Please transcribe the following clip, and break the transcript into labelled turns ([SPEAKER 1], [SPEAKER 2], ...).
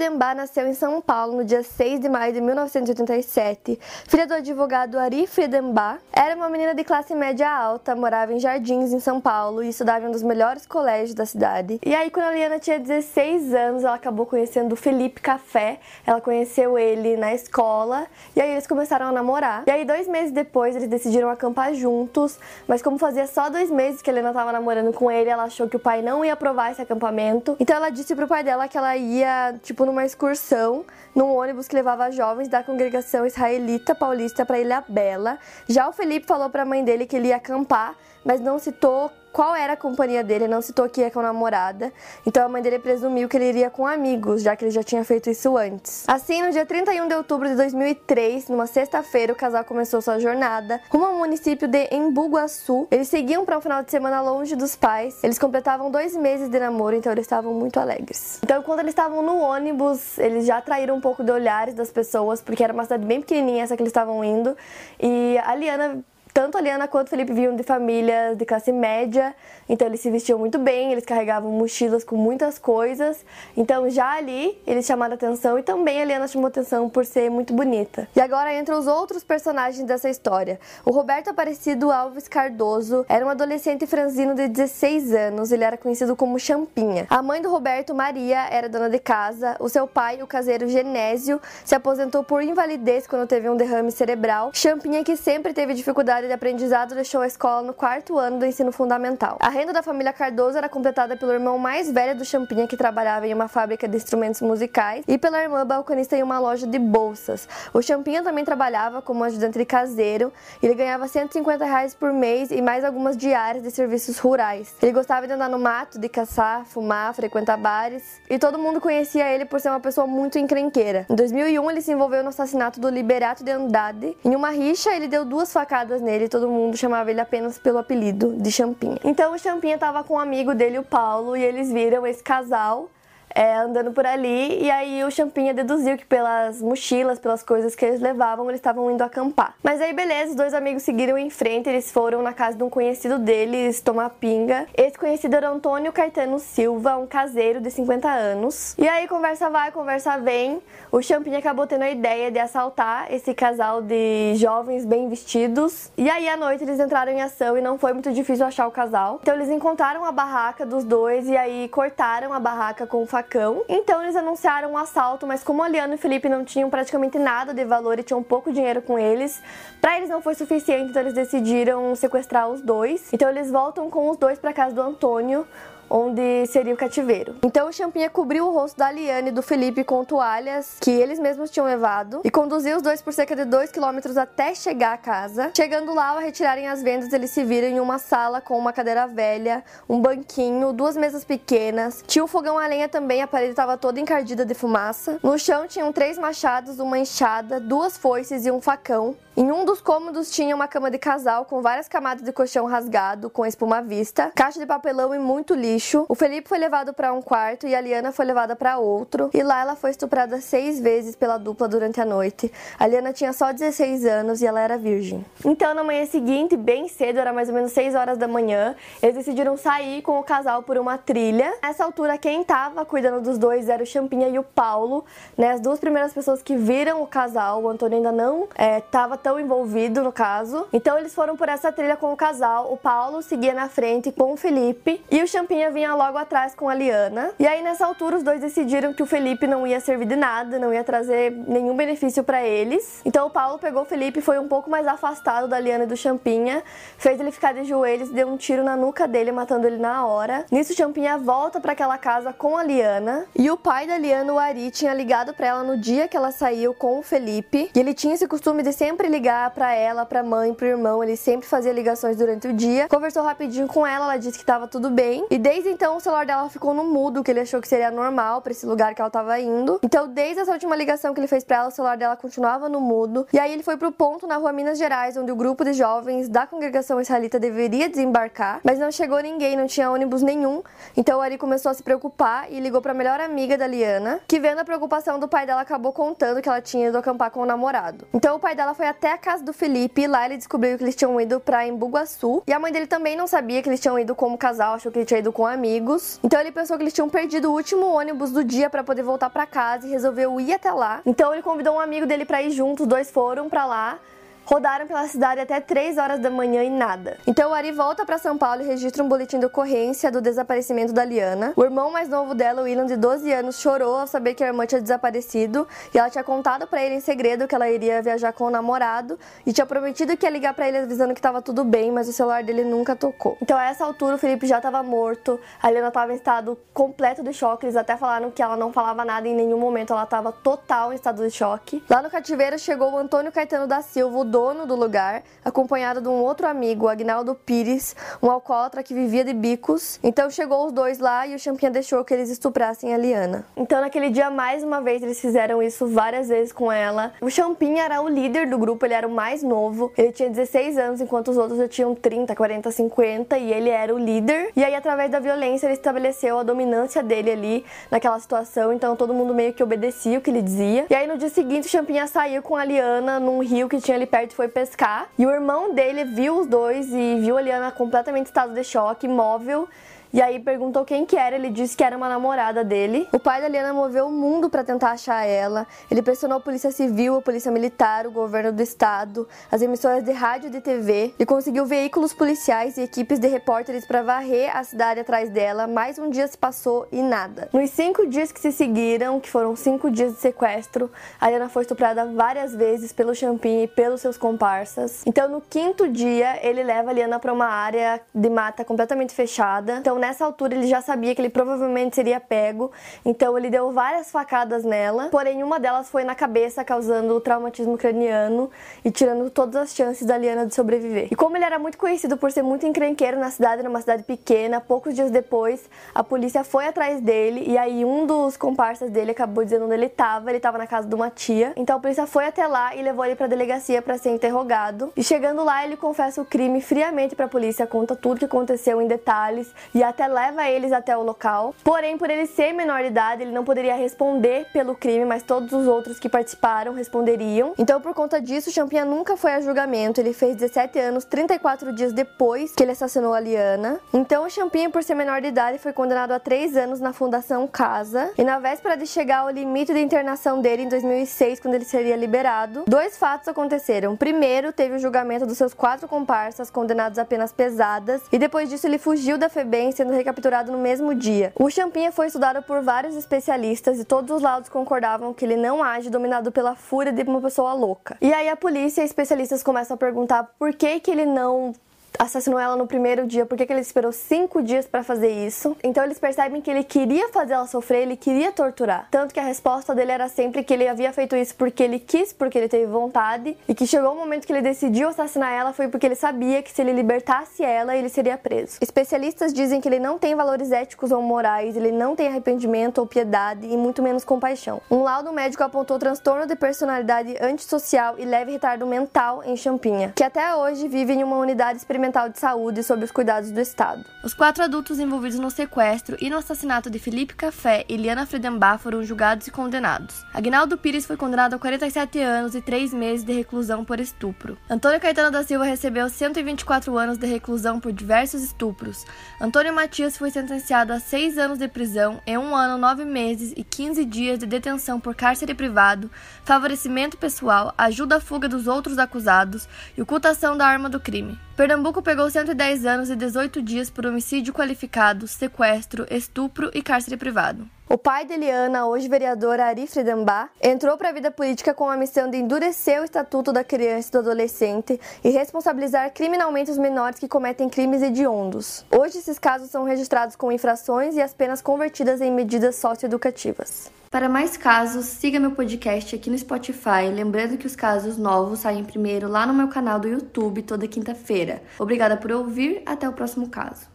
[SPEAKER 1] Friedenbach nasceu em São Paulo no dia 6 de maio de 1987. Filha do advogado Ari Friedenbach, era uma menina de classe média alta, morava em Jardins, em São Paulo, e estudava em um dos melhores colégios da cidade. E aí, quando a Liana tinha 16 anos, ela acabou conhecendo o Felipe Café. Ela conheceu ele na escola, e aí eles começaram a namorar. E aí, dois meses depois, eles decidiram acampar juntos, mas como fazia só dois meses que a Liana estava namorando com ele, ela achou que o pai não ia aprovar esse acampamento. Então ela disse pro pai dela que ela ia tipo numa excursão, num ônibus que levava jovens da congregação israelita paulista para Ilha Bela. Já o Felipe falou para a mãe dele que ele ia acampar, mas não citou qual era a companhia dele, não citou que ia com a namorada. Então a mãe dele presumiu que ele iria com amigos, já que ele já tinha feito isso antes. Assim, no dia 31 de outubro de 2003, numa sexta-feira, o casal começou sua jornada rumo ao município de Embu-Guaçu. Eles seguiam para um final de semana longe dos pais. Eles completavam dois meses de namoro, então eles estavam muito alegres. Então, quando eles estavam no ônibus, eles já atraíram um pouco de olhares das pessoas, porque era uma cidade bem pequenininha essa que eles estavam indo. E a Liana tanto a Liana quanto o Felipe vinham de famílias de classe média, então eles se vestiam muito bem, eles carregavam mochilas com muitas coisas. Então já ali eles chamaram atenção e também a Liana chamou atenção por ser muito bonita. E agora entre os outros personagens dessa história. O Roberto Aparecido Alves Cardoso era um adolescente franzino de 16 anos, ele era conhecido como Champinha. A mãe do Roberto, Maria, era dona de casa. O seu pai, o caseiro Genésio, se aposentou por invalidez quando teve um derrame cerebral. Champinha que sempre teve dificuldade de aprendizado deixou a escola no quarto ano do ensino fundamental. A renda da família Cardoso era completada pelo irmão mais velho do Champinha, que trabalhava em uma fábrica de instrumentos musicais, e pela irmã balconista em uma loja de bolsas. O Champinha também trabalhava como ajudante de caseiro, ele ganhava 150 reais por mês e mais algumas diárias de serviços rurais. Ele gostava de andar no mato, de caçar, fumar, frequentar bares, e todo mundo conhecia ele por ser uma pessoa muito encrenqueira. Em 2001, ele se envolveu no assassinato do Liberato de Andrade. Em uma rixa, ele deu duas facadas nele e todo mundo chamava ele apenas pelo apelido de Champinha. Então o Champinha estava com um amigo dele, o Paulo, e eles viram esse casal é, andando por ali, e aí o Champinha deduziu que pelas mochilas, pelas coisas que eles levavam, eles estavam indo acampar. Mas aí, beleza, os dois amigos seguiram em frente, eles foram na casa de um conhecido deles tomar pinga. Esse conhecido era Antônio Caetano Silva, um caseiro de 50 anos. E aí, conversa vai, conversa vem, o Champinha acabou tendo a ideia de assaltar esse casal de jovens bem vestidos. E aí, à noite, eles entraram em ação e não foi muito difícil achar o casal. Então, eles encontraram a barraca dos dois e aí cortaram a barraca com o facão. Então eles anunciaram um assalto, mas como a Liana e o Felipe não tinham praticamente nada de valor e tinham pouco dinheiro com eles, para eles não foi suficiente, então eles decidiram sequestrar os dois. Então eles voltam com os dois para casa do Antônio onde seria o cativeiro. Então o Champinha cobriu o rosto da Liane e do Felipe com toalhas que eles mesmos tinham levado e conduziu os dois por cerca de 2 km até chegar à casa. Chegando lá, ao retirarem as vendas, eles se viram em uma sala com uma cadeira velha, um banquinho, duas mesas pequenas. Tinha um fogão a lenha também, a parede estava toda encardida de fumaça. No chão tinham três machados, uma enxada, duas foices e um facão. Em um dos cômodos tinha uma cama de casal com várias camadas de colchão rasgado, com espuma à vista, caixa de papelão e muito lixo. O Felipe foi levado para um quarto e a Liana foi levada para outro. E lá ela foi estuprada seis vezes pela dupla durante a noite. A Liana tinha só 16 anos e ela era virgem. Então, na manhã seguinte, bem cedo, era mais ou menos 6 horas da manhã, eles decidiram sair com o casal por uma trilha. Nessa altura, quem estava cuidando dos dois era o Champinha e o Paulo, né? As duas primeiras pessoas que viram o casal. O Antônio ainda não estava tão envolvido no caso. Então eles foram por essa trilha com o casal. O Paulo seguia na frente com o Felipe e o Champinha Vinha logo atrás com a Liana. E aí nessa altura os dois decidiram que o Felipe não ia servir de nada, não ia trazer nenhum benefício para eles. Então o Paulo pegou o Felipe foi um pouco mais afastado da Liana e do Champinha, fez ele ficar de joelhos deu um tiro na nuca dele, matando ele na hora. Nisso Champinha volta para aquela casa com a Liana e o pai da Liana, o Ari, tinha ligado para ela no dia que ela saiu com o Felipe. E ele tinha esse costume de sempre ligar para ela, para mãe, pro irmão, ele sempre fazia ligações durante o dia. Conversou rapidinho com ela, ela disse que tava tudo bem. E desde então o celular dela ficou no mudo, que ele achou que seria normal para esse lugar que ela tava indo. Então, desde essa última ligação que ele fez para ela, o celular dela continuava no mudo. E aí ele foi pro ponto na rua Minas Gerais, onde o grupo de jovens da congregação israelita deveria desembarcar, mas não chegou ninguém, não tinha ônibus nenhum. Então o Ari começou a se preocupar e ligou para a melhor amiga da Liana, que vendo a preocupação do pai dela acabou contando que ela tinha ido acampar com o namorado. Então o pai dela foi até a casa do Felipe e lá ele descobriu que eles tinham ido para Embu-Guaçu e a mãe dele também não sabia que eles tinham ido como casal, achou que ele tinha ido com amigos. Então ele pensou que eles tinham perdido o último ônibus do dia para poder voltar para casa e resolveu ir até lá. Então ele convidou um amigo dele para ir junto, os dois foram para lá. Rodaram pela cidade até 3 horas da manhã e nada. Então o Ari volta para São Paulo e registra um boletim de ocorrência do desaparecimento da Liana. O irmão mais novo dela, o William, de 12 anos, chorou ao saber que a irmã tinha desaparecido e ela tinha contado para ele em segredo que ela iria viajar com o namorado e tinha prometido que ia ligar para ele avisando que estava tudo bem, mas o celular dele nunca tocou. Então a essa altura o Felipe já estava morto, a Liana estava em estado completo de choque, eles até falaram que ela não falava nada em nenhum momento, ela estava total em estado de choque. Lá no cativeiro chegou o Antônio Caetano da Silva, dono do lugar, acompanhado de um outro amigo, Agnaldo Pires, um alcoólatra que vivia de bicos. Então chegou os dois lá e o Champinha deixou que eles estuprassem a Liana. Então naquele dia, mais uma vez, eles fizeram isso várias vezes com ela. O Champinha era o líder do grupo, ele era o mais novo. Ele tinha 16 anos, enquanto os outros já tinham 30, 40, 50, e ele era o líder. E aí, através da violência, ele estabeleceu a dominância dele ali naquela situação. Então todo mundo meio que obedecia o que ele dizia. E aí no dia seguinte, o Champinha saiu com a Liana num rio que tinha ali perto foi pescar. E o irmão dele viu os dois e viu a Liana completamente em estado de choque, imóvel. E aí perguntou quem que era, ele disse que era uma namorada dele. O pai da Liana moveu o mundo para tentar achar ela. Ele pressionou a polícia civil, a polícia militar, o governo do estado, as emissoras de rádio e de TV e conseguiu veículos policiais e equipes de repórteres para varrer a cidade atrás dela. Mais um dia se passou e nada. Nos cinco dias que se seguiram, que foram cinco dias de sequestro, a Liana foi estuprada várias vezes pelo Champinha e pelos seus comparsas. Então no quinto dia ele leva a Liana para uma área de mata completamente fechada. Então nessa altura ele já sabia que ele provavelmente seria pego, então ele deu várias facadas nela, porém uma delas foi na cabeça, causando traumatismo craniano e tirando todas as chances da Liana de sobreviver. E como ele era muito conhecido por ser muito encrenqueiro na cidade, numa cidade pequena, poucos dias depois a polícia foi atrás dele e aí um dos comparsas dele acabou dizendo onde ele estava, ele estava na casa de uma tia. Então a polícia foi até lá e levou ele para delegacia para ser interrogado. E chegando lá, ele confessa o crime friamente para a polícia, conta tudo que aconteceu em detalhes e até leva eles até o local. Porém, por ele ser menor de idade, ele não poderia responder pelo crime, mas todos os outros que participaram responderiam. Então, por conta disso, Champinha nunca foi a julgamento. Ele fez 17 anos, 34 dias depois que ele assassinou a Liana. Então, Champinha, por ser menor de idade, foi condenado a 3 anos na Fundação Casa. E na véspera de chegar ao limite de internação dele em 2006, quando ele seria liberado, dois fatos aconteceram. Primeiro, teve o julgamento dos seus quatro comparsas, condenados a penas pesadas, e depois disso ele fugiu da FEBEM, sendo recapturado no mesmo dia. O Champinha foi estudado por vários especialistas e todos os lados concordavam que ele não age dominado pela fúria de uma pessoa louca. E aí a polícia e especialistas começam a perguntar por que que ele não assassinou ela no primeiro dia, por que, ele esperou cinco dias para fazer isso? Então eles percebem que ele queria fazer ela sofrer, ele queria torturar. Tanto que a resposta dele era sempre que ele havia feito isso porque ele quis, porque ele teve vontade, e que chegou o momento que ele decidiu assassinar ela foi porque ele sabia que se ele libertasse ela, ele seria preso. Especialistas dizem que ele não tem valores éticos ou morais, ele não tem arrependimento ou piedade e muito menos compaixão. Um laudo médico apontou transtorno de personalidade antissocial e leve retardo mental em Champinha, que até hoje vive em uma unidade experimental de Saúde sob os cuidados do Estado. Os quatro adultos envolvidos no sequestro e no assassinato de Felipe Café e Liana Friedenbach foram julgados e condenados. Agnaldo Pires foi condenado a 47 anos e 3 meses de reclusão por estupro. Antônio Caetano da Silva recebeu 124 anos de reclusão por diversos estupros. Antônio Matias foi sentenciado a 6 anos de prisão e 1 ano, 9 meses e 15 dias de detenção por cárcere privado, favorecimento pessoal, ajuda à fuga dos outros acusados e ocultação da arma do crime. Pernambuco Pernambuco pegou 110 anos e 18 dias por homicídio qualificado, sequestro, estupro e cárcere privado. O pai de Eliana, hoje vereador Ari Friedenbach, entrou para a vida política com a missão de endurecer o estatuto da criança e do adolescente e responsabilizar criminalmente os menores que cometem crimes hediondos. Hoje, esses casos são registrados com infrações e as penas convertidas em medidas socioeducativas. Para mais casos, siga meu podcast aqui no Spotify, lembrando que os casos novos saem primeiro lá no meu canal do YouTube toda quinta-feira. Obrigada por ouvir, até o próximo caso.